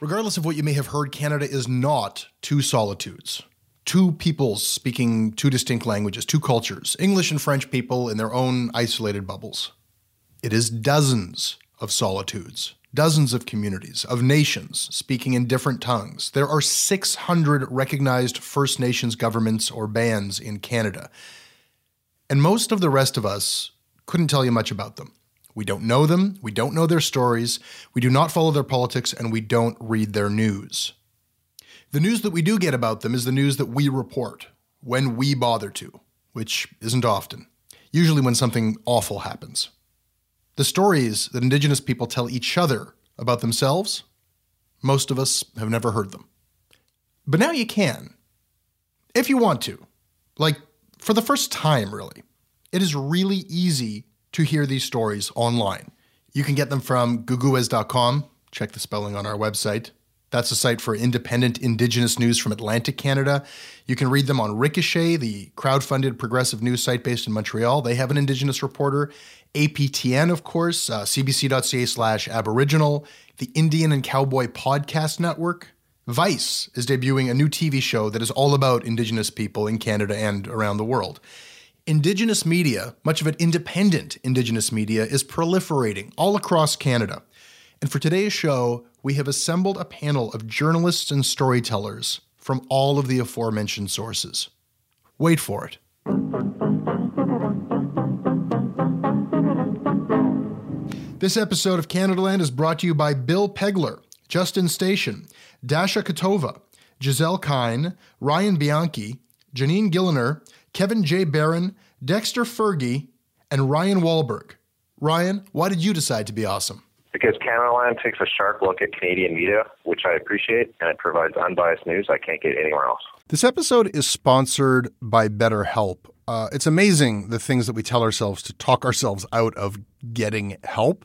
Regardless of what you may have heard, Canada is not two solitudes. Two peoples speaking two distinct languages, two cultures, English and French people in their own isolated bubbles. It is dozens of solitudes, dozens of communities, of nations speaking in different tongues. There are 600 recognized First Nations governments or bands in Canada. And most of the rest of us couldn't tell you much about them. We don't know them, we don't know their stories, we do not follow their politics, and we don't read their news. The news that we do get about them is the news that we report when we bother to, which isn't often, usually when something awful happens. The stories that Indigenous people tell each other about themselves, most of us have never heard them. But now you can, if you want to. Like for the first time, really. It is really easy to hear these stories online. You can get them from kukukwes.com. Check the spelling on our website. That's a site for independent Indigenous news from Atlantic Canada. You can read them on Ricochet, the crowd-funded progressive news site based in Montreal. They have an Indigenous reporter. APTN, of course, uh, cbc.ca slash aboriginal, the Indian and Cowboy Podcast Network, Vice is debuting a new TV show that is all about Indigenous people in Canada and around the world. Indigenous media, much of it independent Indigenous media, is proliferating all across Canada. And for today's show, we have assembled a panel of journalists and storytellers from all of the aforementioned sources. Wait for it. This episode of Canadaland is brought to you by Bill Pegler, Justin Station, Dasha Katova, Giselle Kine, Ryan Bianchi, Janine Gilliner, Kevin J. Barron, Dexter Fergie, and Ryan Wahlberg. Ryan, why did you decide to be awesome? because Canadaland takes a sharp look at Canadian media, which I appreciate, and it provides unbiased news I can't get anywhere else. This episode is sponsored by BetterHelp. Uh, it's amazing the things that we tell ourselves to talk ourselves out of getting help.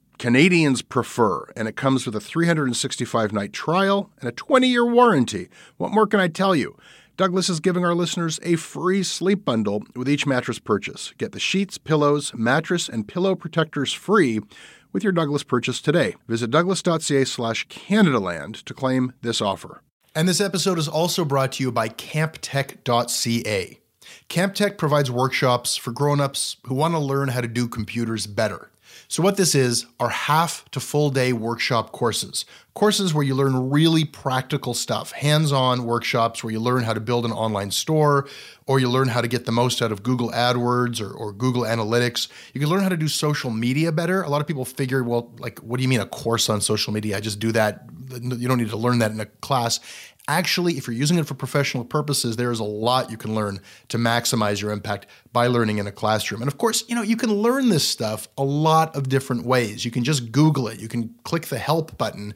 Canadians prefer, and it comes with a 365 night trial and a 20 year warranty. What more can I tell you? Douglas is giving our listeners a free sleep bundle with each mattress purchase. Get the sheets, pillows, mattress, and pillow protectors free with your Douglas purchase today. Visit douglas.ca slash Canadaland to claim this offer. And this episode is also brought to you by camptech.ca. CampTech provides workshops for grown-ups who want to learn how to do computers better. So, what this is are half to full day workshop courses. Courses where you learn really practical stuff, hands on workshops where you learn how to build an online store, or you learn how to get the most out of Google AdWords or, or Google Analytics. You can learn how to do social media better. A lot of people figure, well, like, what do you mean a course on social media? I just do that. You don't need to learn that in a class actually, if you're using it for professional purposes, there is a lot you can learn to maximize your impact by learning in a classroom. And of course, you know, you can learn this stuff a lot of different ways. You can just Google it, you can click the help button.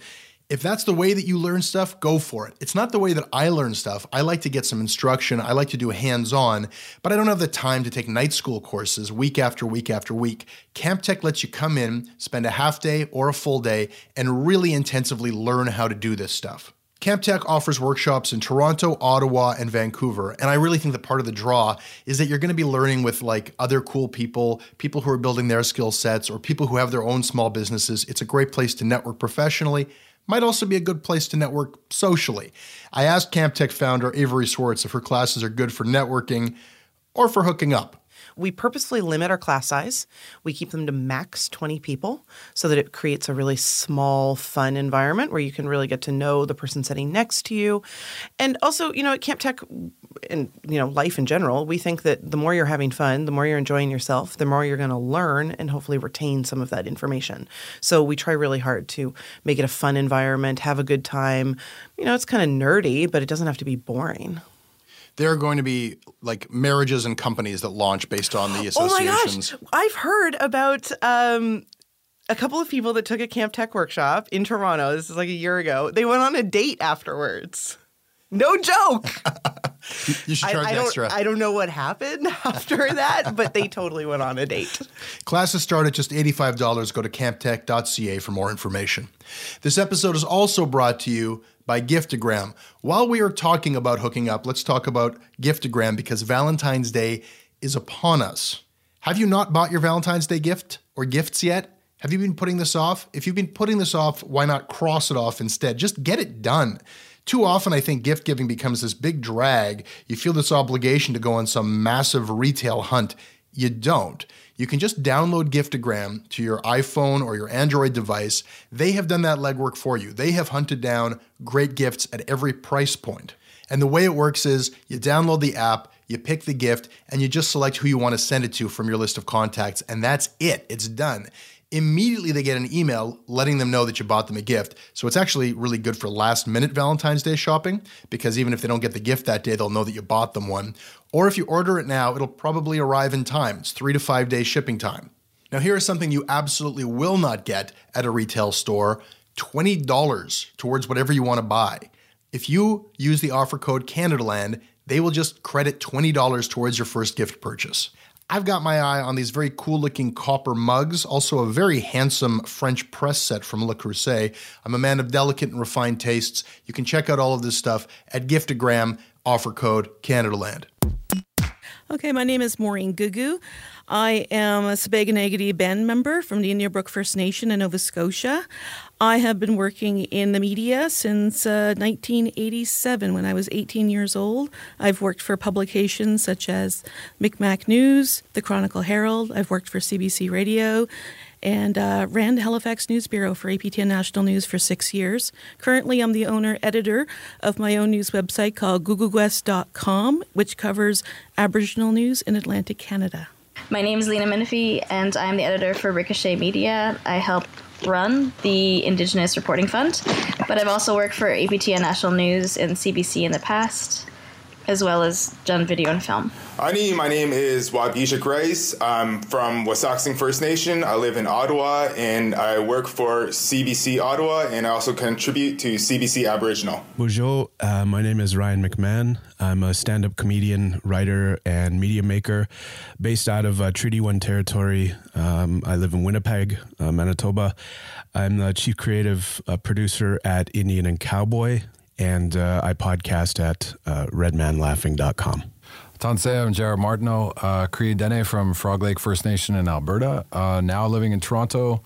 If that's the way that you learn stuff, go for it. It's not the way that I learn stuff. I like to get some instruction. I like to do hands on, but I don't have the time to take night school courses week after week after week. Camp Tech lets you come in, spend a half day or a full day, and really intensively learn how to do this stuff. CampTech offers workshops in Toronto, Ottawa, and Vancouver. And I really think that part of the draw is that you're going to be learning with like other cool people, people who are building their skill sets, or people who have their own small businesses. It's a great place to network professionally. Might also be a good place to network socially. I asked CampTech founder Avery Swartz if her classes are good for networking or for hooking up. We purposefully limit our class size. We keep them to max 20 people so that it creates a really small, fun environment where you can really get to know the person sitting next to you. And also, you know, at Camp Tech and you know, life in general, we think that the more you're having fun, the more you're enjoying yourself, the more you're going to learn and hopefully retain some of that information. So we try really hard to make it a fun environment, have a good time. You know, it's kind of nerdy, but it doesn't have to be boring there are going to be like marriages and companies that launch based on the associations. Oh my gosh. I've heard about um, a couple of people that took a Camp Tech workshop in Toronto. This is like a year ago. They went on a date afterwards. No joke. you should charge I, I extra. I don't know what happened after that, but they totally went on a date. Classes start at just $85. Go to camptech.ca for more information. This episode is also brought to you by Giftagram. While we are talking about hooking up, let's talk about Giftagram because Valentine's Day is upon us. Have you not bought your Valentine's Day gift or gifts yet? Have you been putting this off? If you've been putting this off, why not cross it off instead? Just get it done. Too often, I think gift giving becomes this big drag. You feel this obligation to go on some massive retail hunt. You don't. You can just download Giftagram to your iPhone or your Android device. They have done that legwork for you. They have hunted down great gifts at every price point. And the way it works is you download the app, you pick the gift, and you just select who you want to send it to from your list of contacts, and that's it. It's done. Immediately, they get an email letting them know that you bought them a gift. So it's actually really good for last minute Valentine's Day shopping because even if they don't get the gift that day, they'll know that you bought them one. Or if you order it now, it'll probably arrive in time. It's three to five day shipping time. Now, here is something you absolutely will not get at a retail store $20 towards whatever you want to buy. If you use the offer code CanadaLand, they will just credit $20 towards your first gift purchase. I've got my eye on these very cool looking copper mugs, also a very handsome French press set from Le Creuset. I'm a man of delicate and refined tastes. You can check out all of this stuff at Giftagram, offer code CanadaLand. Okay, my name is Maureen Googoo. I am a Sipekne'katik band member from the Indian First Nation in Nova Scotia. I have been working in the media since uh, 1987 when I was 18 years old. I've worked for publications such as Micmac News, the Chronicle Herald. I've worked for CBC Radio and uh, ran the Halifax News Bureau for APTN National News for six years. Currently, I'm the owner editor of my own news website called kukukwes.com, which covers Aboriginal news in Atlantic Canada. My name is Lena Menifee, and I'm the editor for Ricochet Media. I help run the Indigenous Reporting Fund, but I've also worked for APTN National News and CBC in the past, as well as done video and film. Ani, my name is Wabisha Grace. I'm from Wasauksing First Nation. I live in Ottawa and I work for CBC Ottawa and I also contribute to CBC Aboriginal. Bonjour, uh, my name is Ryan McMahon. I'm a stand up comedian, writer, and media maker based out of uh, Treaty 1 territory. Um, I live in Winnipeg, uh, Manitoba. I'm the chief creative uh, producer at Indian and Cowboy, and uh, I podcast at uh, redmanlaughing.com. Tanse, I'm Jarrett Martineau, uh, Cree Dene from Frog Lake First Nation in Alberta. Uh, now living in Toronto,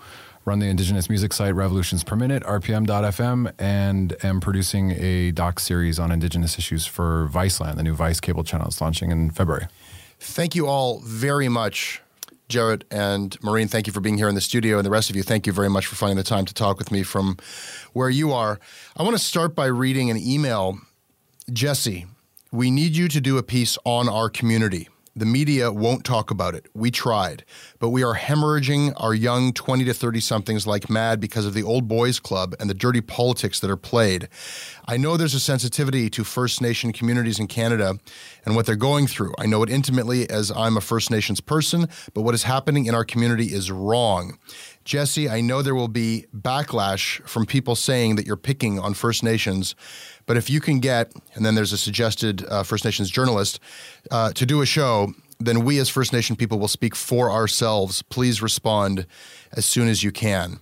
run the Indigenous music site Revolutions Per Minute, RPM.FM, and am producing a doc series on Indigenous issues for Viceland, the new Vice cable channel is launching in February. Thank you all very much. Jarrett and Maureen, thank you for being here in the studio. And the rest of you, thank you very much for finding the time to talk with me from where you are. I want to start by reading an email. Jesse, we need you to do a piece on our community. The media won't talk about it. We tried, but we are hemorrhaging our young 20 to 30 somethings like mad because of the old boys club and the dirty politics that are played. I know there's a sensitivity to First Nation communities in Canada and what they're going through. I know it intimately as I'm a First Nations person, but what is happening in our community is wrong. Jesse, I know there will be backlash from people saying that you're picking on First Nations, but if you can get, and then there's a suggested uh, First Nations journalist uh, to do a show, then we as First Nation people will speak for ourselves. Please respond as soon as you can.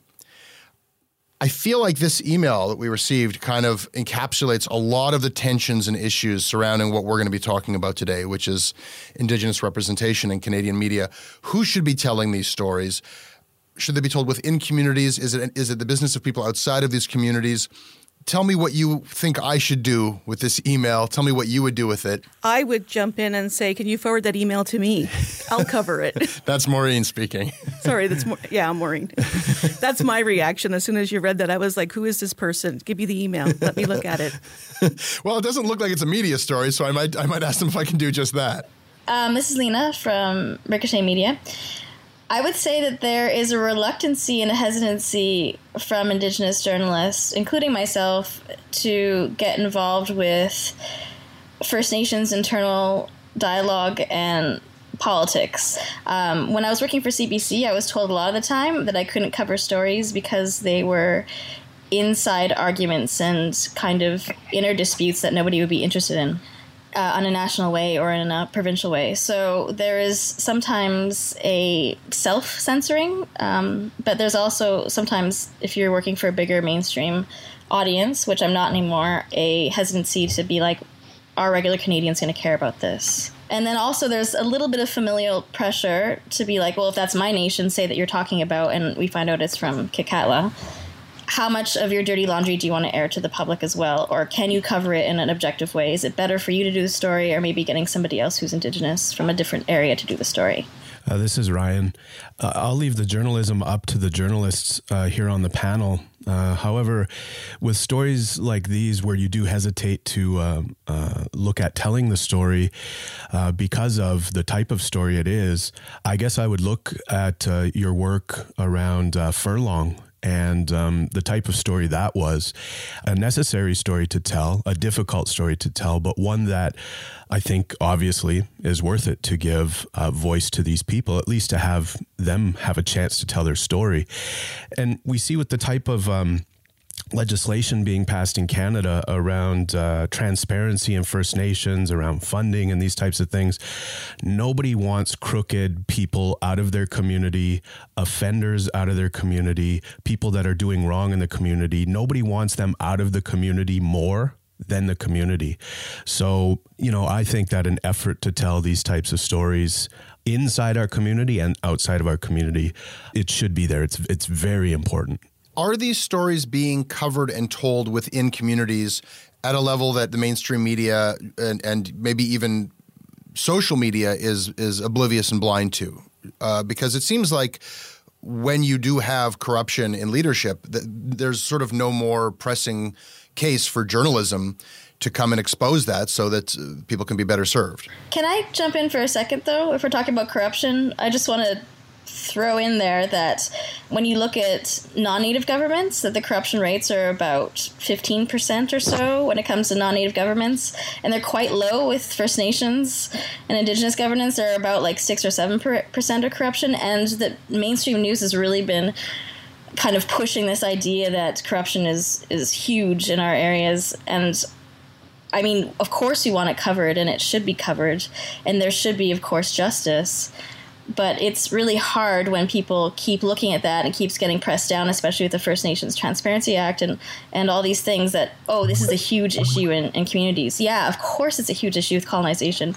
I feel like this email that we received kind of encapsulates a lot of the tensions and issues surrounding what we're going to be talking about today, which is Indigenous representation in Canadian media. Who should be telling these stories? Should they be told within communities? Is it is it the business of people outside of these communities? Tell me what you think I should do with this email. Tell me what you would do with it. I would jump in and say, "Can you forward that email to me? I'll cover it." That's Maureen speaking. Sorry, that's more, yeah, Maureen. that's my reaction. As soon as you read that, I was like, "Who is this person? Give me the email. Let me look at it." well, it doesn't look like it's a media story, so I might I might ask them if I can do just that. Um, this is Lena from Ricochet Media. I would say that there is a reluctancy and a hesitancy from Indigenous journalists, including myself, to get involved with First Nations internal dialogue and politics. Um, when I was working for CBC, I was told a lot of the time that I couldn't cover stories because they were inside arguments and kind of inner disputes that nobody would be interested in uh, on a national way or in a provincial way. So there is sometimes a self censoring, um, but there's also sometimes, if you're working for a bigger mainstream audience, which I'm not anymore, a hesitancy to be like, are regular Canadians going to care about this? And then also, there's a little bit of familial pressure to be like, well, if that's my nation, say that you're talking about, and we find out it's from Kitkatla how much of your dirty laundry do you want to air to the public as well? Or can you cover it in an objective way? Is it better for you to do the story or maybe getting somebody else who's Indigenous from a different area to do the story? Uh, this is Ryan. Uh, I'll leave the journalism up to the journalists uh, here on the panel. Uh, however, with stories like these, where you do hesitate to um, uh, look at telling the story uh, because of the type of story it is, I guess I would look at your work around Furlong and um, the type of story that was a necessary story to tell, a difficult story to tell, but one that I think obviously is worth it to give a voice to these people, at least to have them have a chance to tell their story. And we see with the type of um, legislation being passed in Canada around uh, transparency in First Nations, around funding, and these types of things. Nobody wants crooked people out of their community, offenders out of their community, people that are doing wrong in the community. Nobody wants them out of the community more than the community. So, you know, I think that an effort to tell these types of stories inside our community and outside of our community, it should be there. It's it's very important. Are these stories being covered and told within communities at a level that the mainstream media and, and maybe even social media is is oblivious and blind to? Uh, because it seems like when you do have corruption in leadership, there's sort of no more pressing case for journalism to come and expose that so that uh, people can be better served. Can I jump in for a second, though? If we're talking about corruption, I just want to throw in there that when you look at non-native governments that the corruption rates are about 15% or so when it comes to non-native governments and they're quite low with first nations and indigenous governance. They're about like 6 or 7% of corruption and the mainstream news has really been kind of pushing this idea that corruption is is huge in our areas. And I mean, of course, we want it covered, and it should be covered, and there should be, of course, justice but it's really hard when people keep looking at that and keeps getting pressed down, especially with the First Nations Transparency Act and, and all these things that, oh, this is a huge issue in, in communities. Yeah, of course it's a huge issue with colonization.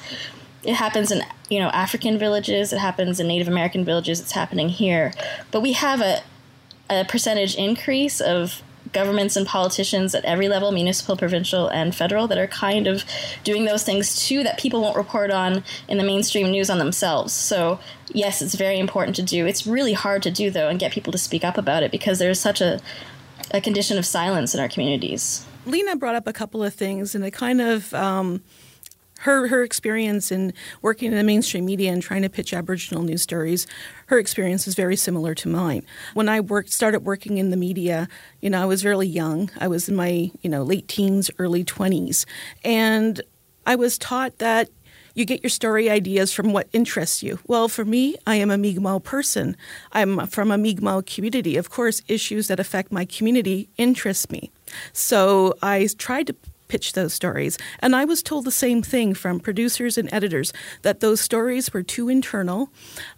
It happens in, you know, African villages, it happens in Native American villages, it's happening here. But we have a, a percentage increase of governments and politicians at every level municipal, provincial, and federal that are kind of doing those things too that people won't report on in the mainstream news on themselves. So, yes, it's very important to do. It's really hard to do, though, and get people to speak up about it because there's such a, a condition of silence in our communities. Lena brought up a couple of things, and it kind of. Um, her her experience in working in the mainstream media and trying to pitch Aboriginal news stories, her experience is very similar to mine. When I worked started working in the media, you know, I was really young. I was in my, you know, late teens, early 20s, and I was taught that you get your story ideas from what interests you. Well, for me, I am a Mi'kmaq person. I'm from a Mi'kmaq community. Of course, issues that affect my community interest me. So I tried to pitch those stories. And I was told the same thing from producers and editors that those stories were too internal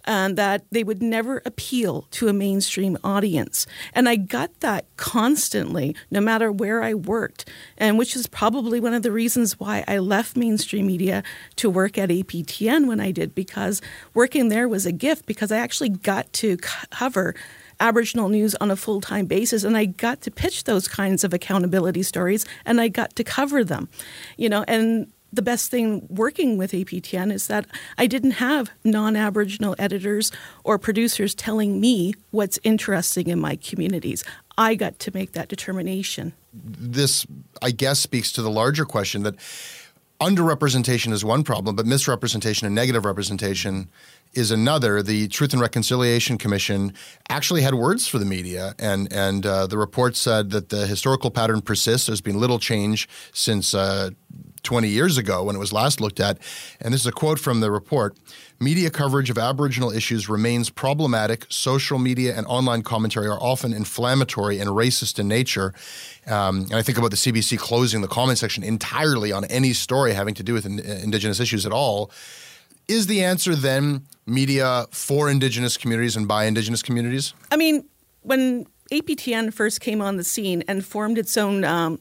and that they would never appeal to a mainstream audience. And I got that constantly, no matter where I worked, and which is probably one of the reasons why I left mainstream media to work at APTN when I did, because working there was a gift because I actually got to cover Aboriginal news on a full time basis. And I got to pitch those kinds of accountability stories and I got to cover them, you know, and the best thing working with APTN is that I didn't have non Aboriginal editors or producers telling me what's interesting in my communities. I got to make that determination. This, I guess, speaks to the larger question that underrepresentation is one problem, but misrepresentation and negative representation is another. The Truth and Reconciliation Commission actually had words for the media, and and uh, the report said that the historical pattern persists. There's been little change since. Uh, 20 years ago when it was last looked at. And this is a quote from the report Media coverage of Aboriginal issues remains problematic. Social media and online commentary are often inflammatory and racist in nature. Um, and I think about the CBC closing the comment section entirely on any story having to do with in- Indigenous issues at all. Is the answer then media for Indigenous communities and by Indigenous communities? I mean, when APTN first came on the scene and formed its own um,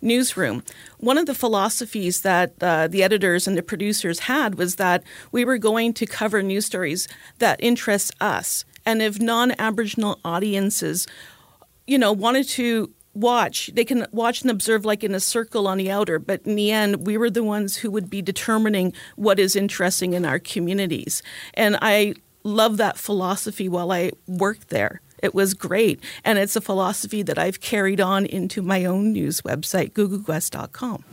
newsroom, one of the philosophies that uh, the editors and the producers had was that we were going to cover news stories that interest us. And if non Aboriginal audiences, you know, wanted to watch. They can watch and observe like in a circle on the outer, but in the end, we were the ones who would be determining what is interesting in our communities. And I love that philosophy while I worked there. It was great. And it's a philosophy that I've carried on into my own news website, kukukwes.com.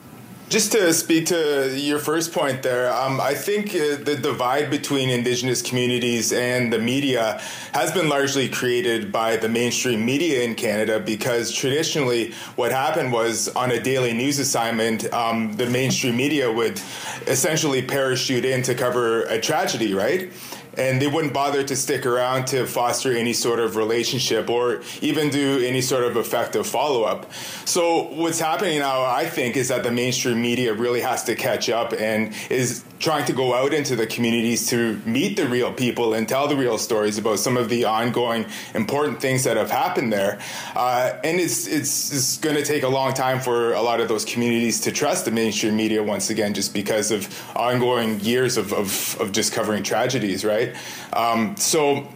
Just to speak to your first point there, um, I think uh, the divide between Indigenous communities and the media has been largely created by the mainstream media in Canada because traditionally what happened was on a daily news assignment, um, the mainstream media would essentially parachute in to cover a tragedy, right? And they wouldn't bother to stick around to foster any sort of relationship or even do any sort of effective follow up. So, what's happening now, I think, is that the mainstream media really has to catch up and is trying to go out into the communities to meet the real people and tell the real stories about some of the ongoing important things that have happened there. Uh, and it's, it's, it's going to take a long time for a lot of those communities to trust the mainstream media once again, just because of ongoing years of, of, of just covering tragedies, right? Um, so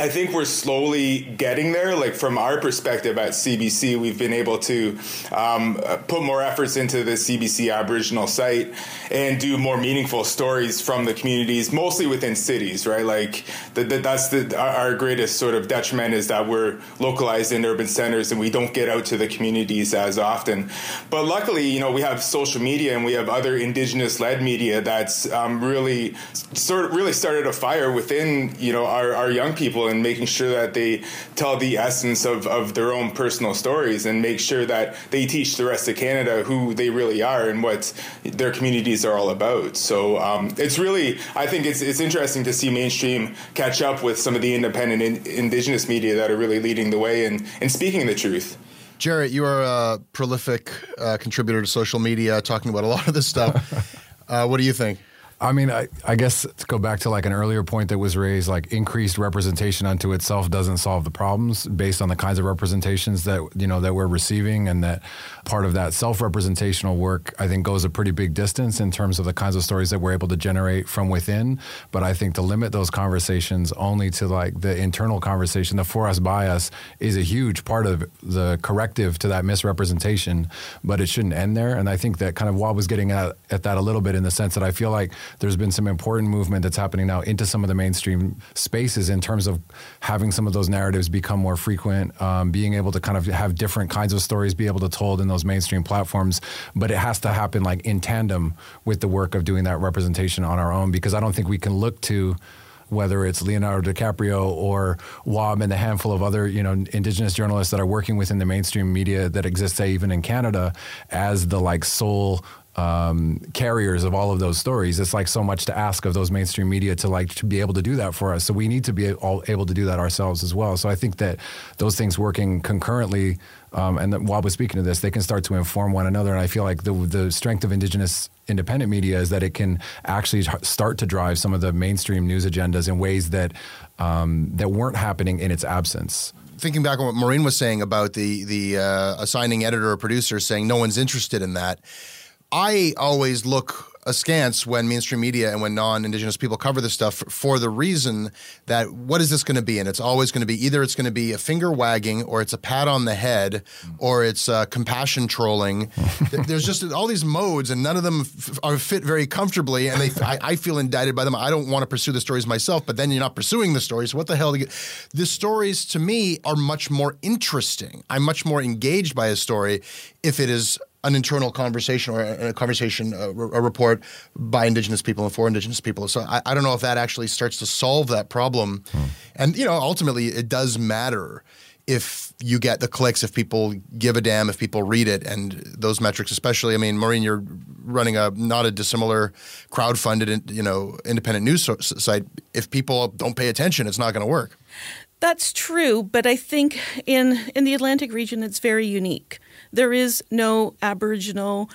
I think we're slowly getting there. Like from our perspective at CBC, we've been able to um, put more efforts into the CBC Aboriginal site and do more meaningful stories from the communities, mostly within cities, right? Like the, the, that's the our greatest sort of detriment is that we're localized in urban centers and we don't get out to the communities as often. But luckily, you know, we have social media and we have other Indigenous-led media that's um, really sort of really started a fire within you know our, our young people and making sure that they tell the essence of, of their own personal stories and make sure that they teach the rest of Canada who they really are and what their communities are all about. So um, it's really, I think it's, it's interesting to see mainstream catch up with some of the independent in, Indigenous media that are really leading the way and, and speaking the truth. Jarrett, you are a prolific uh, contributor to social media, talking about a lot of this stuff. Uh, what do you think? I mean, I, I guess to go back to like an earlier point that was raised, like increased representation unto itself doesn't solve the problems based on the kinds of representations that you know that we're receiving, and that part of that self-representational work I think goes a pretty big distance in terms of the kinds of stories that we're able to generate from within. But I think to limit those conversations only to like the internal conversation, the for us by us, is a huge part of the corrective to that misrepresentation. But it shouldn't end there, and I think that kind of Wab was getting at, at that a little bit in the sense that I feel like there's been some important movement that's happening now into some of the mainstream spaces in terms of having some of those narratives become more frequent, um, being able to kind of have different kinds of stories be able to told in those mainstream platforms. But it has to happen like in tandem with the work of doing that representation on our own because I don't think we can look to whether it's Leonardo DiCaprio or Wab and the handful of other, you know, indigenous journalists that are working within the mainstream media that exists, say, even in Canada, as the like sole um, carriers of all of those stories. It's like so much to ask of those mainstream media to like to be able to do that for us. So we need to be all able to do that ourselves as well. So I think that those things working concurrently, um, and while we're speaking of this, they can start to inform one another. And I feel like the the strength of Indigenous independent media is that it can actually start to drive some of the mainstream news agendas in ways that um, that weren't happening in its absence thinking back on what Maureen was saying about the the uh, assigning editor or producer saying no one's interested in that. I always look askance when mainstream media and when non-indigenous people cover this stuff for the reason that what is this going to be? And it's always going to be either it's going to be a finger wagging or it's a pat on the head or it's uh, compassion trolling. There's just all these modes and none of them f- are fit very comfortably and they I, I, feel indicted by them. I don't want to pursue the stories myself but then you're not pursuing the stories what the hell do you the stories to me are much more interesting. I'm much more engaged by a story if it is an internal conversation or a, conversation, a, a, report by Indigenous people and for Indigenous people. So I, I, don't know if that actually starts to solve that problem. Hmm. And, you know, ultimately it does matter if you get the clicks, if people give a damn, if people read it, and those metrics, especially. I mean, Maureen, you're running a not a dissimilar crowd-funded, you know, independent news site. If people don't pay attention, it's not going to work. That's true, but I think in in the Atlantic region, it's very unique there is no Aboriginal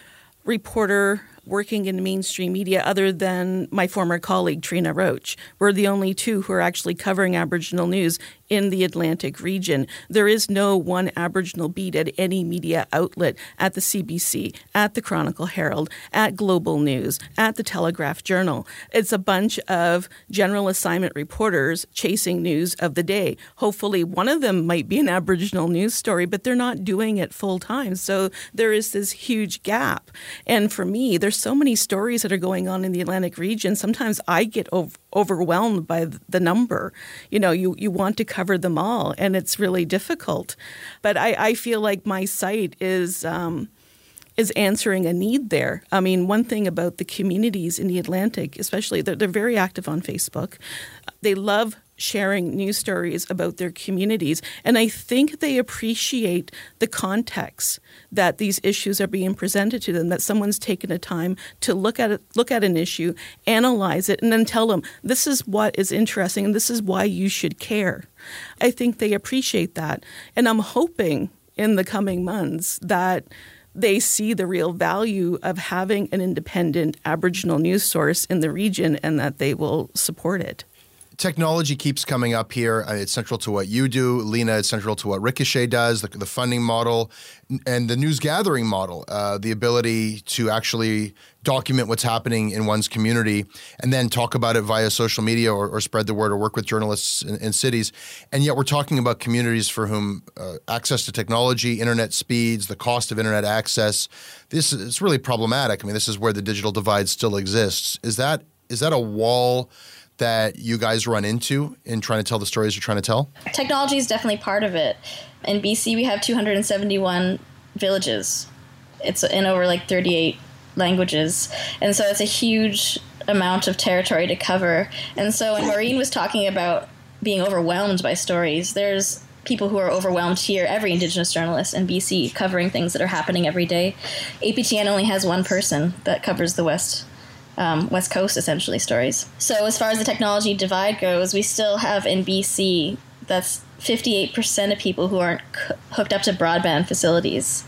reporter working in mainstream media other than my former colleague Trina Roache. We're the only two who are actually covering Aboriginal news in the Atlantic region. There is no one Aboriginal beat at any media outlet at the CBC, at the Chronicle Herald, at Global News, at the Telegraph Journal. It's a bunch of general assignment reporters chasing news of the day. Hopefully, one of them might be an Aboriginal news story, but they're not doing it full time. So there is this huge gap. And for me, there's so many stories that are going on in the Atlantic region. Sometimes I get ov- overwhelmed by the number. You know, you, you want to cover them all, and it's really difficult. But I, I feel like my site is. Um, is answering a need there. I mean, one thing about the communities in the Atlantic, especially, they're, they're very active on Facebook. They love sharing news stories about their communities. And I think they appreciate the context that these issues are being presented to them, that someone's taken the time to look at it, look at an issue, analyze it, and then tell them this is what is interesting and this is why you should care. I think they appreciate that. And I'm hoping in the coming months that they see the real value of having an independent Aboriginal news source in the region and that they will support it technology keeps coming up here. It's central to what you do, Lena. It's central to what Ricochet does, the, the funding model, and the news gathering model. Uh, the ability to actually document what's happening in one's community and then talk about it via social media or, or spread the word or work with journalists in, in, cities. And yet, we're talking about communities for whom uh, access to technology, internet speeds, the cost of internet access. This is really problematic. I mean, this is where the digital divide still exists. Is that is that a wall? That you guys run into in trying to tell the stories you're trying to tell? Technology is definitely part of it. In BC, we have 271 villages. It's in over like 38 languages. And so it's a huge amount of territory to cover. And so when Maureen was talking about being overwhelmed by stories, there's people who are overwhelmed here, every Indigenous journalist in BC covering things that are happening every day. APTN only has one person that covers the West um, West Coast essentially stories. So as far as the technology divide goes, we still have in BC that's 58% of people who aren't c- hooked up to broadband facilities.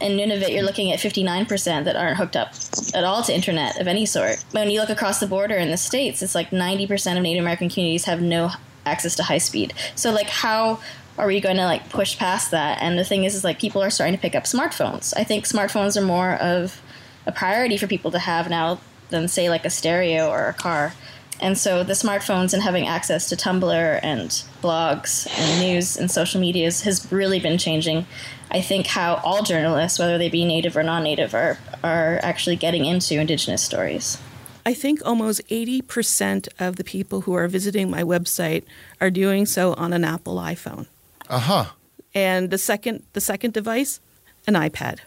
In Nunavut, you're looking at 59% that aren't hooked up at all to internet of any sort. When you look across the border in the States, it's like 90% of Native American communities have no access to high speed. So, like, how are we going to like push past that? And the thing is, is like people are starting to pick up smartphones. I think smartphones are more of a priority for people to have now than say like a stereo or a car. And so the smartphones and having access to Tumblr and blogs and news and social medias has really been changing. I think how all journalists, whether they be native or non-native, are are actually getting into indigenous stories. I think almost 80% of the people who are visiting my website are doing so on an Apple iPhone. Uh-huh. And the second the second device, an iPad.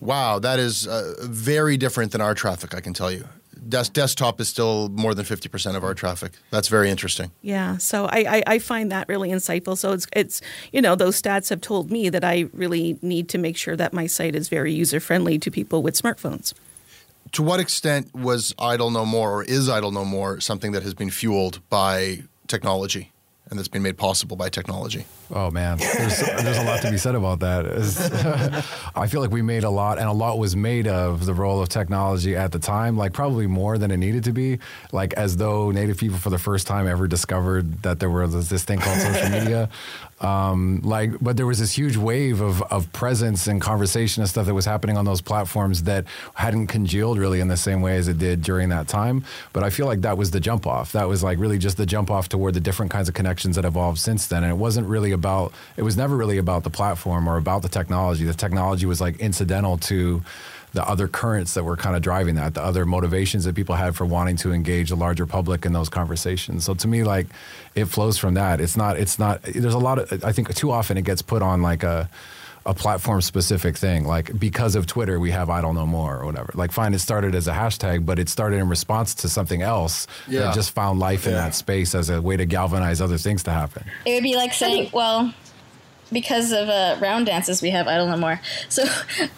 Wow, that is uh, very different than our traffic, I can tell you des- desktop is still more than 50% of our traffic. That's very interesting. Yeah. So I, I, I, find that really insightful. So it's, it's, you know, those stats have told me that I really need to make sure that my site is very user friendly to people with smartphones. To what extent was Idle No More or is Idle No More something that has been fueled by technology and that's been made possible by technology? Oh man, there's, there's a lot to be said about that. I feel like we made a lot, and a lot was made of the role of technology at the time, like probably more than it needed to be. Like as though Native people for the first time ever discovered that there was this thing called social media. Um, like, but there was this huge wave of, of presence and conversation and stuff that was happening on those platforms that hadn't congealed really in the same way as it did during that time. But I feel like that was the jump off. That was like really just the jump off toward the different kinds of connections that evolved since then. And it wasn't really about, it was never really about the platform or about the technology. The technology was like incidental to the other currents that were kind of driving that, the other motivations that people had for wanting to engage the larger public in those conversations. So to me, like it flows from that. It's not, it's not, there's a lot of, I think too often it gets put on like a, a platform specific thing. Like because of Twitter, we have Idle No More or whatever. Like fine, it started as a hashtag, but it started in response to something else yeah. that just found life yeah. in that space as a way to galvanize other things to happen. It would be like saying, well, because of uh, round dances we have idle no more so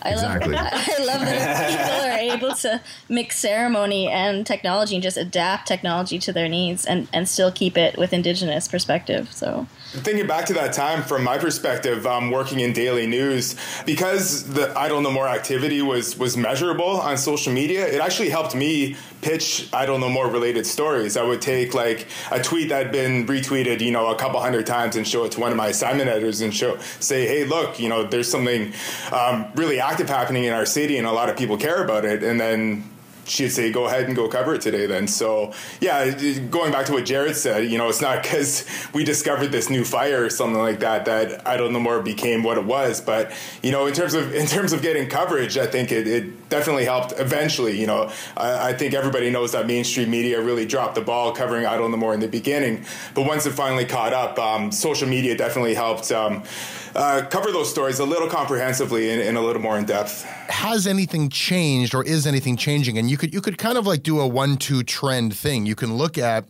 i exactly. love i love that people are able to mix ceremony and technology and just adapt technology to their needs and and still keep it with indigenous perspective so Thinking back to that time from my perspective, um, working in daily news, because the Idle No More activity was was measurable on social media, it actually helped me pitch Idle No More related stories. I would take like a tweet that had been retweeted, you know, a couple hundred times and show it to one of my assignment editors and show say, hey, look, you know, there's something um, really active happening in our city and a lot of people care about it, and then she'd say, "Go ahead and go cover it today." Then, so yeah, going back to what Jarrett said, you know, it's not because we discovered this new fire or something like that that Idle No More became what it was. But you know, in terms of in terms of getting coverage, I think it, it definitely helped. Eventually, you know, I, I, think everybody knows that mainstream media really dropped the ball covering Idle No More in the beginning, but once it finally caught up, um, social media definitely helped. Um, uh, cover those stories a little comprehensively and, and, a little more in depth. Has anything changed, or is anything changing? And you could you could kind of like do a one two trend thing. You can look at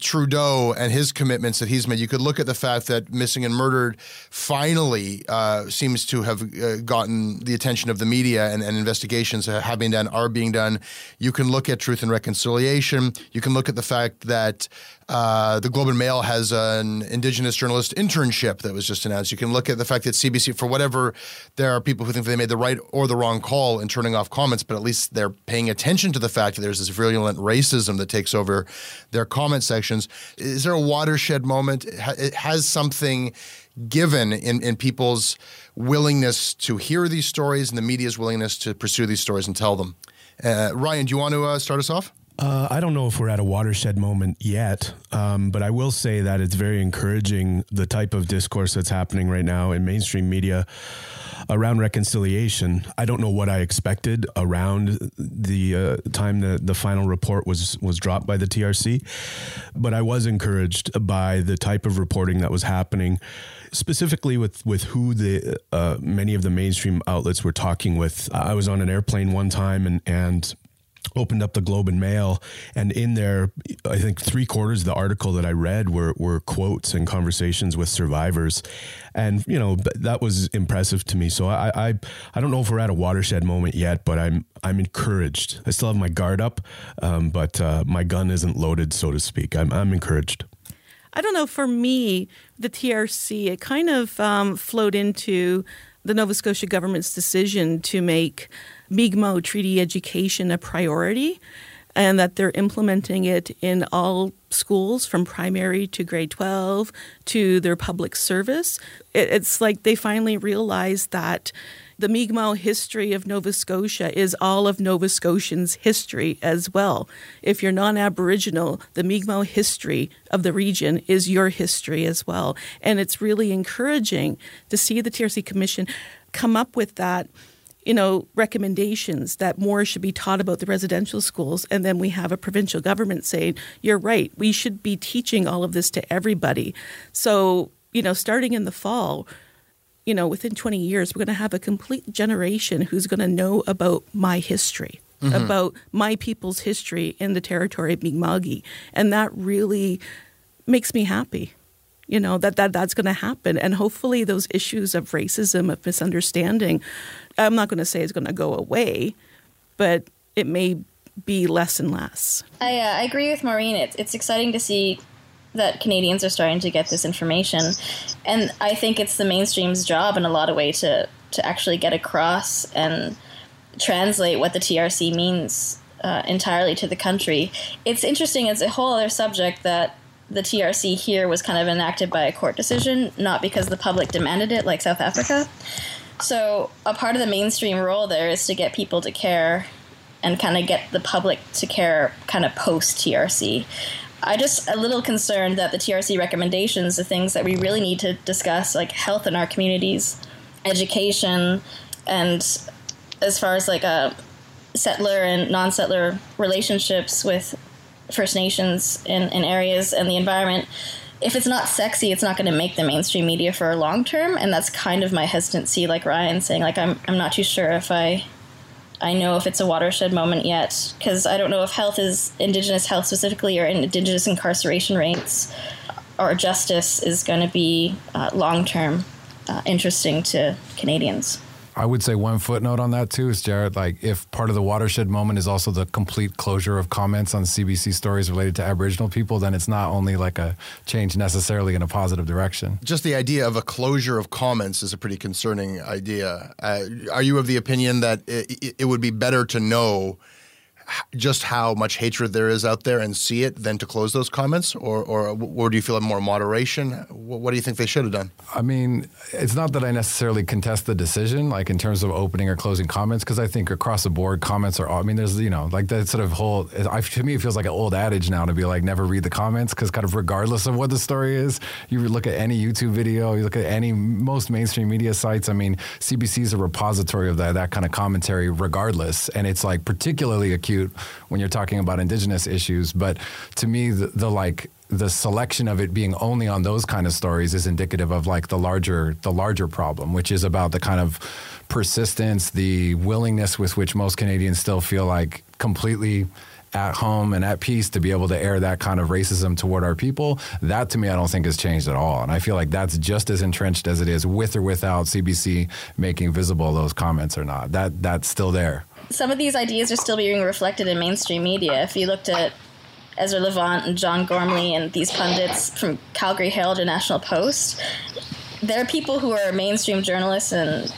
Trudeau and his commitments that he's made, you could look at the fact that Missing and Murdered finally uh, seems to have uh, gotten the attention of the media and, and, investigations have been done, are being done. You can look at Truth and Reconciliation. You can look at the fact that uh, the Globe and Mail has an Indigenous journalist internship that was just announced. You can look at the fact that CBC, for whatever, there are people who think they made the right or the wrong call in turning off comments, but at least they're paying attention to the fact that there's this virulent racism that takes over their comment sections. Is there a watershed moment? Has something given in, in people's willingness to hear these stories and the media's willingness to pursue these stories and tell them? Uh, Ryan, do you want to uh, start us off? Uh, I don't know if we're at a watershed moment yet, um, but I will say that it's very encouraging the type of discourse that's happening right now in mainstream media around reconciliation. I don't know what I expected around the uh, time that the final report was was dropped by the TRC, but I was encouraged by the type of reporting that was happening, specifically with with who the uh, many of the mainstream outlets were talking with. I was on an airplane one time and and opened up the Globe and Mail, and in there, I think three quarters of the article that I read were were quotes and conversations with survivors, and you know that was impressive to me. So I I, I don't know if we're at a watershed moment yet, but I'm I'm encouraged. I still have my guard up, um, but uh, my gun isn't loaded, so to speak. I'm I'm encouraged. I don't know. For me, the TRC it kind of um, flowed into the Nova Scotia government's decision to make Mi'kmaq treaty education a priority and that they're implementing it in all schools from primary to grade 12 to their public service. It's like they finally realized that the Mi'kmaq history of Nova Scotia is all of Nova Scotians' history as well. If you're non Aboriginal, the Mi'kmaq history of the region is your history as well. And it's really encouraging to see the TRC Commission come up with that you know, recommendations that more should be taught about the residential schools. And then we have a provincial government saying, you're right, we should be teaching all of this to everybody. So, you know, starting in the fall, you know, within 20 years, we're going to have a complete generation who's going to know about my history. Mm-hmm. About my people's history in the territory of Mi'kmaq. And that really makes me happy you know that, that that's going to happen and hopefully those issues of racism of misunderstanding I'm not going to say it's going to go away, but it may be less and less. I, uh, I agree with Maureen. It's, it's exciting to see that Canadians are starting to get this information. And I think it's the mainstream's job in a lot of ways to, to actually get across and translate what the TRC means uh, entirely to the country. It's interesting, it's a whole other subject that the TRC here was kind of enacted by a court decision, not because the public demanded it like South Africa. So a part of the mainstream role there is to get people to care and kind of get the public to care kind of post TRC. I just a little concerned that the TRC recommendations, the things that we really need to discuss, like health in our communities, education, and as far as like a uh, settler and non-settler relationships with First Nations in, in areas and the environment, if it's not sexy, it's not going to make the mainstream media for a long term, and that's kind of my hesitancy. Like Ryan saying, like I'm I'm not too sure if I I know if it's a watershed moment yet because I don't know if health is Indigenous health specifically or Indigenous incarceration rates or justice is going to be uh, long term uh, interesting to Canadians. I would say one footnote on that too is Jarrett. Like, if part of the watershed moment is also the complete closure of comments on CBC stories related to Aboriginal people, then it's not only like a change necessarily in a positive direction. Just the idea of a closure of comments is a pretty concerning idea. Uh, are you of the opinion that it, it would be better to know? Just how much hatred there is out there and see it than to close those comments, or or, or do you feel more moderation? What do you think they should have done? I mean, it's not that I necessarily contest the decision, like in terms of opening or closing comments, because I think across the board comments are. I mean, there's you know like that sort of whole. I, to me, it feels like an old adage now to be like never read the comments because kind of regardless of what the story is, you look at any YouTube video, you look at any most mainstream media sites. I mean, CBC is a repository of that that kind of commentary, regardless, and it's like particularly acute when you're talking about indigenous issues. But to me, the, the like the selection of it being only on those kind of stories is indicative of like the larger the larger problem, which is about the kind of persistence, the willingness with which most Canadians still feel like completely at home and at peace to be able to air that kind of racism toward our people, that to me, I don't think has changed at all. And I feel like that's just as entrenched as it is with or without CBC making visible those comments or not. That that's still there. Some of these ideas are still being reflected in mainstream media. If you looked at Ezra Levant and John Gormley and these pundits from Calgary Herald and National Post, there are people who are mainstream journalists and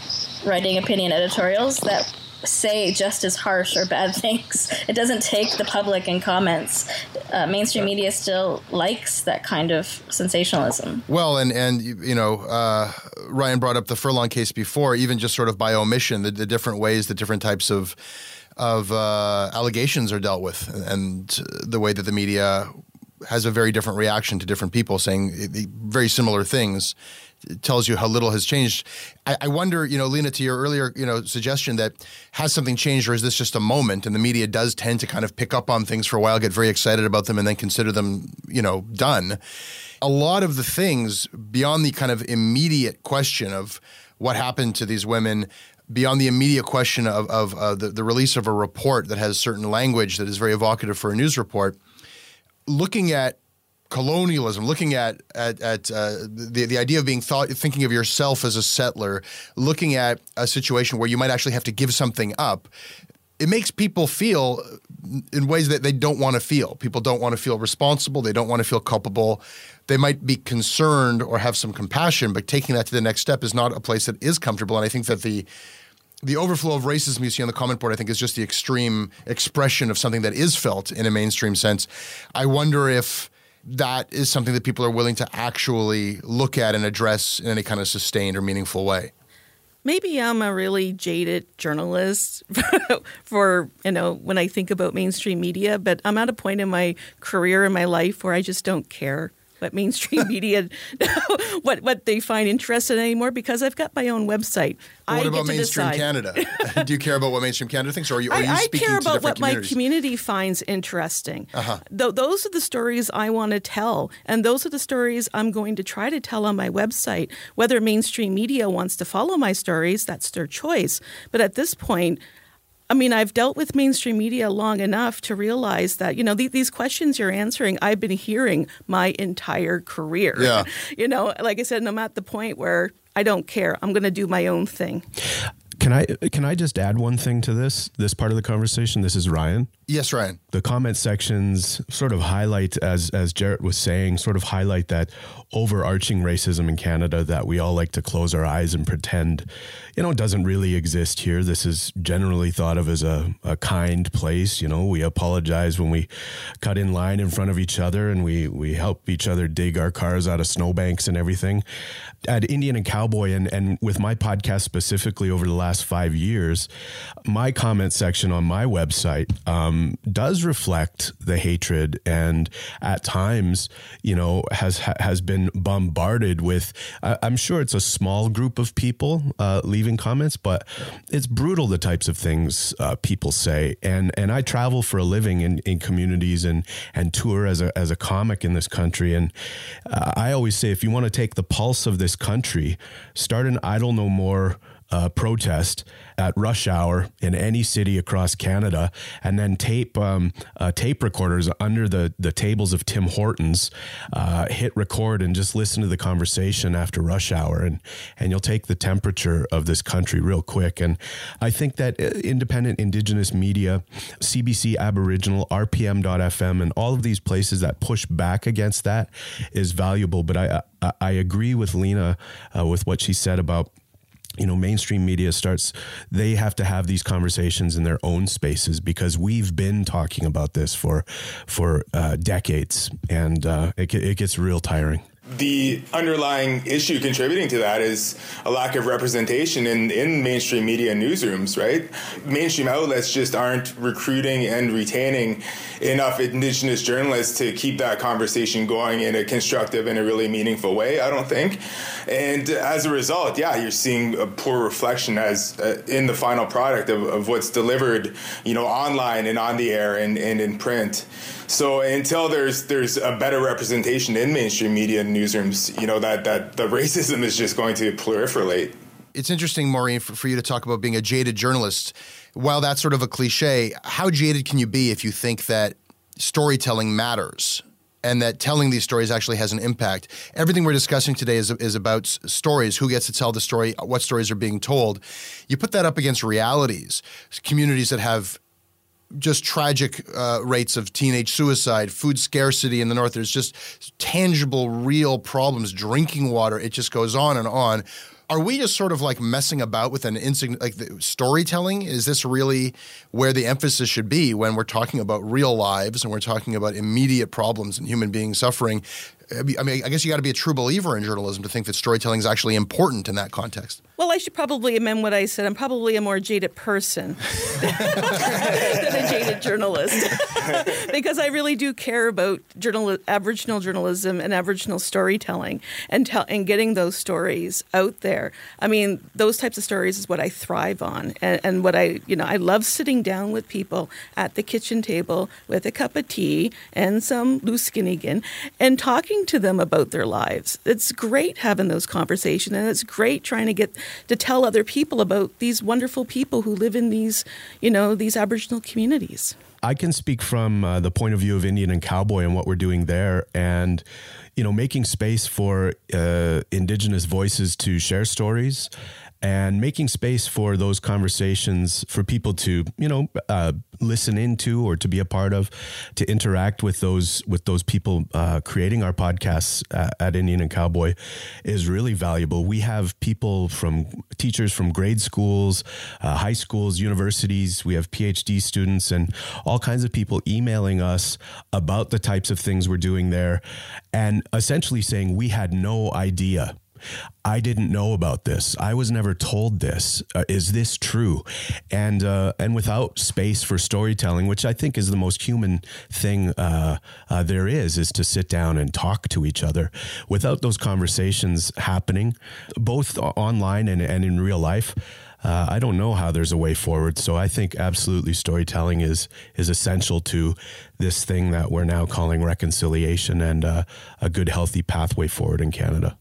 writing opinion editorials that say just as harsh or bad things. It doesn't take the public and comments. Uh, mainstream media still likes that kind of sensationalism. Well, and and you know, uh, Ryan brought up the Furlong case before, even just sort of by omission, the, the different ways, the different types of of uh, allegations are dealt with, and the way that the media has a very different reaction to different people saying very similar things tells you how little has changed. I, I, wonder, you know, Lena, to your earlier, you know, suggestion that has something changed, or is this just a moment? And the media does tend to kind of pick up on things for a while, get very excited about them, and then consider them, you know, done. A lot of the things beyond the kind of immediate question of what happened to these women. Beyond the immediate question of, of uh, the, the release of a report that has certain language that is very evocative for a news report, looking at colonialism, looking at at, at uh, the the idea of being thought, thinking of yourself as a settler, looking at a situation where you might actually have to give something up. It makes people feel in ways that they don't want to feel. People don't want to feel responsible. They don't want to feel culpable. They might be concerned or have some compassion, but taking that to the next step is not a place that is comfortable. And I think that the the overflow of racism you see on the comment board, I think, is just the extreme expression of something that is felt in a mainstream sense. I wonder if that is something that people are willing to actually look at and address in any kind of sustained or meaningful way. Maybe I'm a really jaded journalist for, you know, when I think about mainstream media, but I'm at a point in my career in my life where I just don't care what mainstream media what what they find interesting anymore because I've got my own website. what about mainstream Canada? Do you care about what mainstream Canada thinks, or are you, are you I, I care about what my community finds interesting. Uh-huh. Th- those are the stories I want to tell, and those are the stories I'm going to try to tell on my website. Whether mainstream media wants to follow my stories, that's their choice. But at this point, I mean, I've dealt with mainstream media long enough to realize that, you know, th- these questions you're answering, I've been hearing my entire career. Yeah. you know, like I said, and I'm at the point where I don't care. I'm going to do my own thing. Can I can I just add one thing to this this part of the conversation? This is Ryan. Yes, Ryan. The comment sections sort of highlight, as as Jarrett was saying, sort of highlight that overarching racism in Canada that we all like to close our eyes and pretend, you know, doesn't really exist here. This is generally thought of as a, a kind place. You know, we apologize when we cut in line in front of each other and we we help each other dig our cars out of snowbanks and everything. At Indian and Cowboy and, and with my podcast specifically over the last five years, my comment section on my website um, does reflect the hatred and at times, you know, has has been bombarded with. I'm sure it's a small group of people uh, leaving comments, but it's brutal the types of things uh, people say. And and I travel for a living in, in communities and and tour as a as a comic in this country. And uh, I always say, if you want to take the pulse of this country, start an idle no more uh, protest at rush hour in any city across Canada, and then tape um, uh, tape recorders under the the tables of Tim Hortons, uh, hit record and just listen to the conversation after rush hour, and and you'll take the temperature of this country real quick. And I think that uh, independent Indigenous media, CBC Aboriginal, RPM.FM, and all of these places that push back against that is valuable. But I I, I agree with Lena uh, with what she said about you know mainstream media starts they have to have these conversations in their own spaces because we've been talking about this for for uh, decades. And uh, it, it gets real tiring the underlying issue contributing to that is a lack of representation in, in mainstream media newsrooms, right? Mainstream outlets just aren't recruiting and retaining enough Indigenous journalists to keep that conversation going in a constructive and a really meaningful way, I don't think. And as a result, yeah, you're seeing a poor reflection as uh, in the final product of, of what's delivered, you know, online and on the air and, and in print. So until there's there's a better representation in mainstream media and newsrooms, you know that that the racism is just going to proliferate. It's interesting, Maureen, for, for you to talk about being a jaded journalist. While that's sort of a cliche, how jaded can you be if you think that storytelling matters? and that telling these stories actually has an impact. Everything we're discussing today is, is about stories, who gets to tell the story, what stories are being told. You put that up against realities, communities that have just tragic uh, rates of teenage suicide, food scarcity in the north. There's just tangible, real problems. Drinking water. It just goes on and on. Are we just sort of like messing about with an insig- like storytelling? Is this really where the emphasis should be when we're talking about real lives and we're talking about immediate problems and human beings suffering? I mean, I guess you got to be a true believer in journalism to think that storytelling is actually important in that context. Well, I should probably amend what I said. I'm probably a more jaded person than a jaded journalist because I really do care about journal- Aboriginal journalism and Aboriginal storytelling and and getting those stories out there. I mean, those types of stories is what I thrive on, and, and what I you know I love sitting down with people at the kitchen table with a cup of tea and some loose Luskinnigan and talking to them about their lives. It's great having those conversations, and it's great trying to get to tell other people about these wonderful people who live in these, you know, these Aboriginal communities. I can speak from uh, the point of view of Indian and Cowboy and what we're doing there, and you know, making space for uh, Indigenous voices to share stories and making space for those conversations for people to you know uh, listen into or to be a part of to interact with those with those people uh, creating our podcasts at, at Indian and Cowboy is really valuable. We have people from teachers from grade schools uh, high schools universities. We have PhD students and all kinds of people emailing us about the types of things we're doing there and essentially saying we had no idea I didn't know about this. I was never told this. Uh, is this true? And uh, and without space for storytelling, which I think is the most human thing uh, uh there is, is to sit down and talk to each other. Without those conversations happening, both online and, and in real life. Uh, I don't know how there's a way forward. So I think absolutely storytelling is is essential to this thing that we're now calling reconciliation and uh, a good, healthy pathway forward in Canada.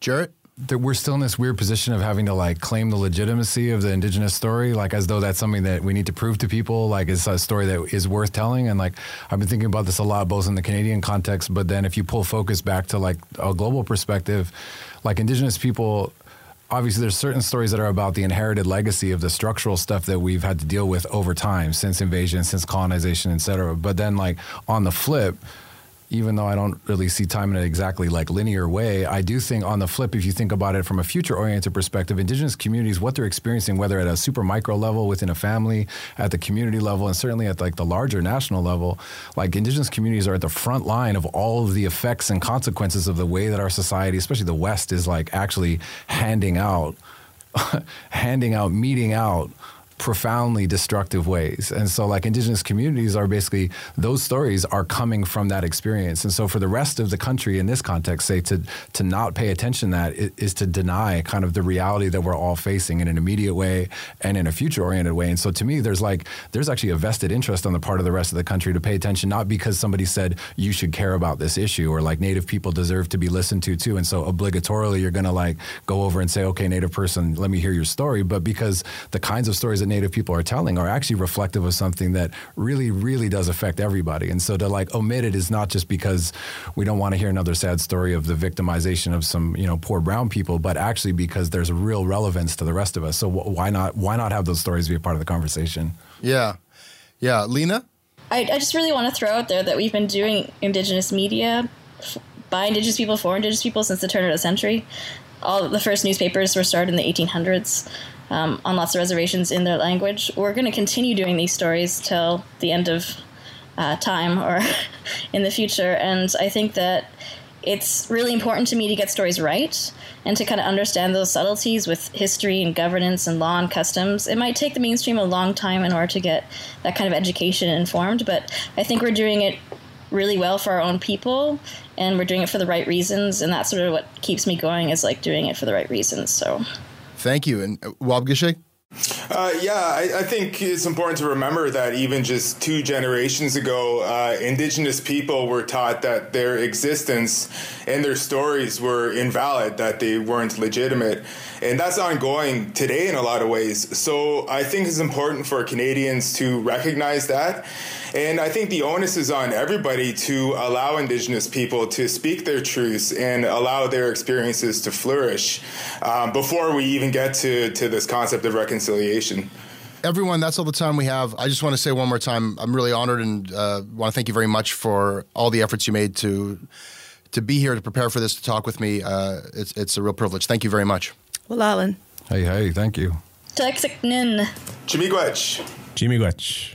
Jarrett? That we're still in this weird position of having to like claim the legitimacy of the indigenous story, like as though that's something that we need to prove to people, like it's a story that is worth telling. And like I've been thinking about this a lot, both in the Canadian context, but then if you pull focus back to like a global perspective, like indigenous people obviously there's certain stories that are about the inherited legacy of the structural stuff that we've had to deal with over time since invasion since colonization et cetera but then like on the flip even though I don't really see time in an exactly like linear way, I do think on the flip, if you think about it from a future oriented perspective, indigenous communities, what they're experiencing, whether at a super micro level within a family, at the community level, and certainly at like the larger national level, like indigenous communities are at the front line of all of the effects and consequences of the way that our society, especially the West, is like actually handing out, handing out, meting out profoundly destructive ways. And so like indigenous communities are basically those stories are coming from that experience. And so for the rest of the country in this context say to to not pay attention to that is to deny kind of the reality that we're all facing in an immediate way and in a future oriented way. And so to me there's like there's actually a vested interest on the part of the rest of the country to pay attention not because somebody said you should care about this issue or like native people deserve to be listened to too and so obligatorily you're going to like go over and say okay native person let me hear your story but because the kinds of stories that Native people are telling are actually reflective of something that really, really does affect everybody. And so to like omit it is not just because we don't want to hear another sad story of the victimization of some you know poor brown people, but actually because there's a real relevance to the rest of us. So why not why not have those stories be a part of the conversation? Yeah, yeah, Lena. I, I just really want to throw out there that we've been doing Indigenous media by Indigenous people for Indigenous people since the turn of the century all the first newspapers were started in the 1800s um, on lots of reservations in their language. We're going to continue doing these stories till the end of uh, time or in the future. And I think that it's really important to me to get stories right and to kind of understand those subtleties with history and governance and law and customs. It might take the mainstream a long time in order to get that kind of education informed, but I think we're doing it really well for our own people and we're doing it for the right reasons and that's sort of what keeps me going is like doing it for the right reasons so thank you and uh, Waubgeshig? Uh, yeah, I, I, think it's important to remember that even just two generations ago, uh, indigenous people were taught that their existence and their stories were invalid, that they weren't legitimate. And that's ongoing today in a lot of ways. So I think it's important for Canadians to recognize that and I think the onus is on everybody to allow Indigenous people to speak their truths and allow their experiences to flourish um, before we even get to, to this concept of reconciliation. Everyone, that's all the time we have. I just want to say one more time, I'm really honored and uh, want to thank you very much for all the efforts you made to to be here to prepare for this to talk with me. Uh, it's it's a real privilege. Thank you very much. Well, Alan. Hey, hey, thank you. Texiknin. Chimigwech. Chimigwech.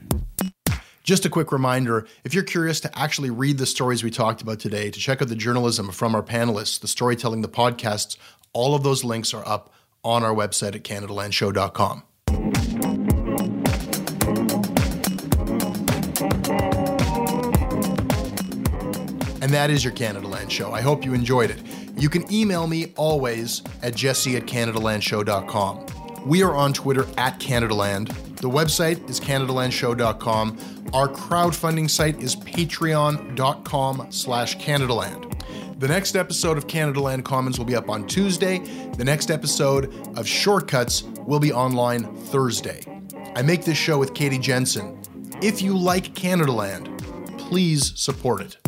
Just a quick reminder if you're curious to actually read the stories we talked about today, to check out the journalism from our panelists, the storytelling, the podcasts, all of those links are up on our website at CanadaLandShow.com. And that is your Canada Land Show. I hope you enjoyed it. You can email me always at jesse at CanadaLandShow.com. We are on Twitter at CanadaLand. The website is CanadaLandShow.com. Our crowdfunding site is patreon.com slash CanadaLand. The next episode of Canada Land Commons will be up on Tuesday. The next episode of Shortcuts will be online Thursday. I make this show with Katie Jensen. If you like Canada Land, please support it.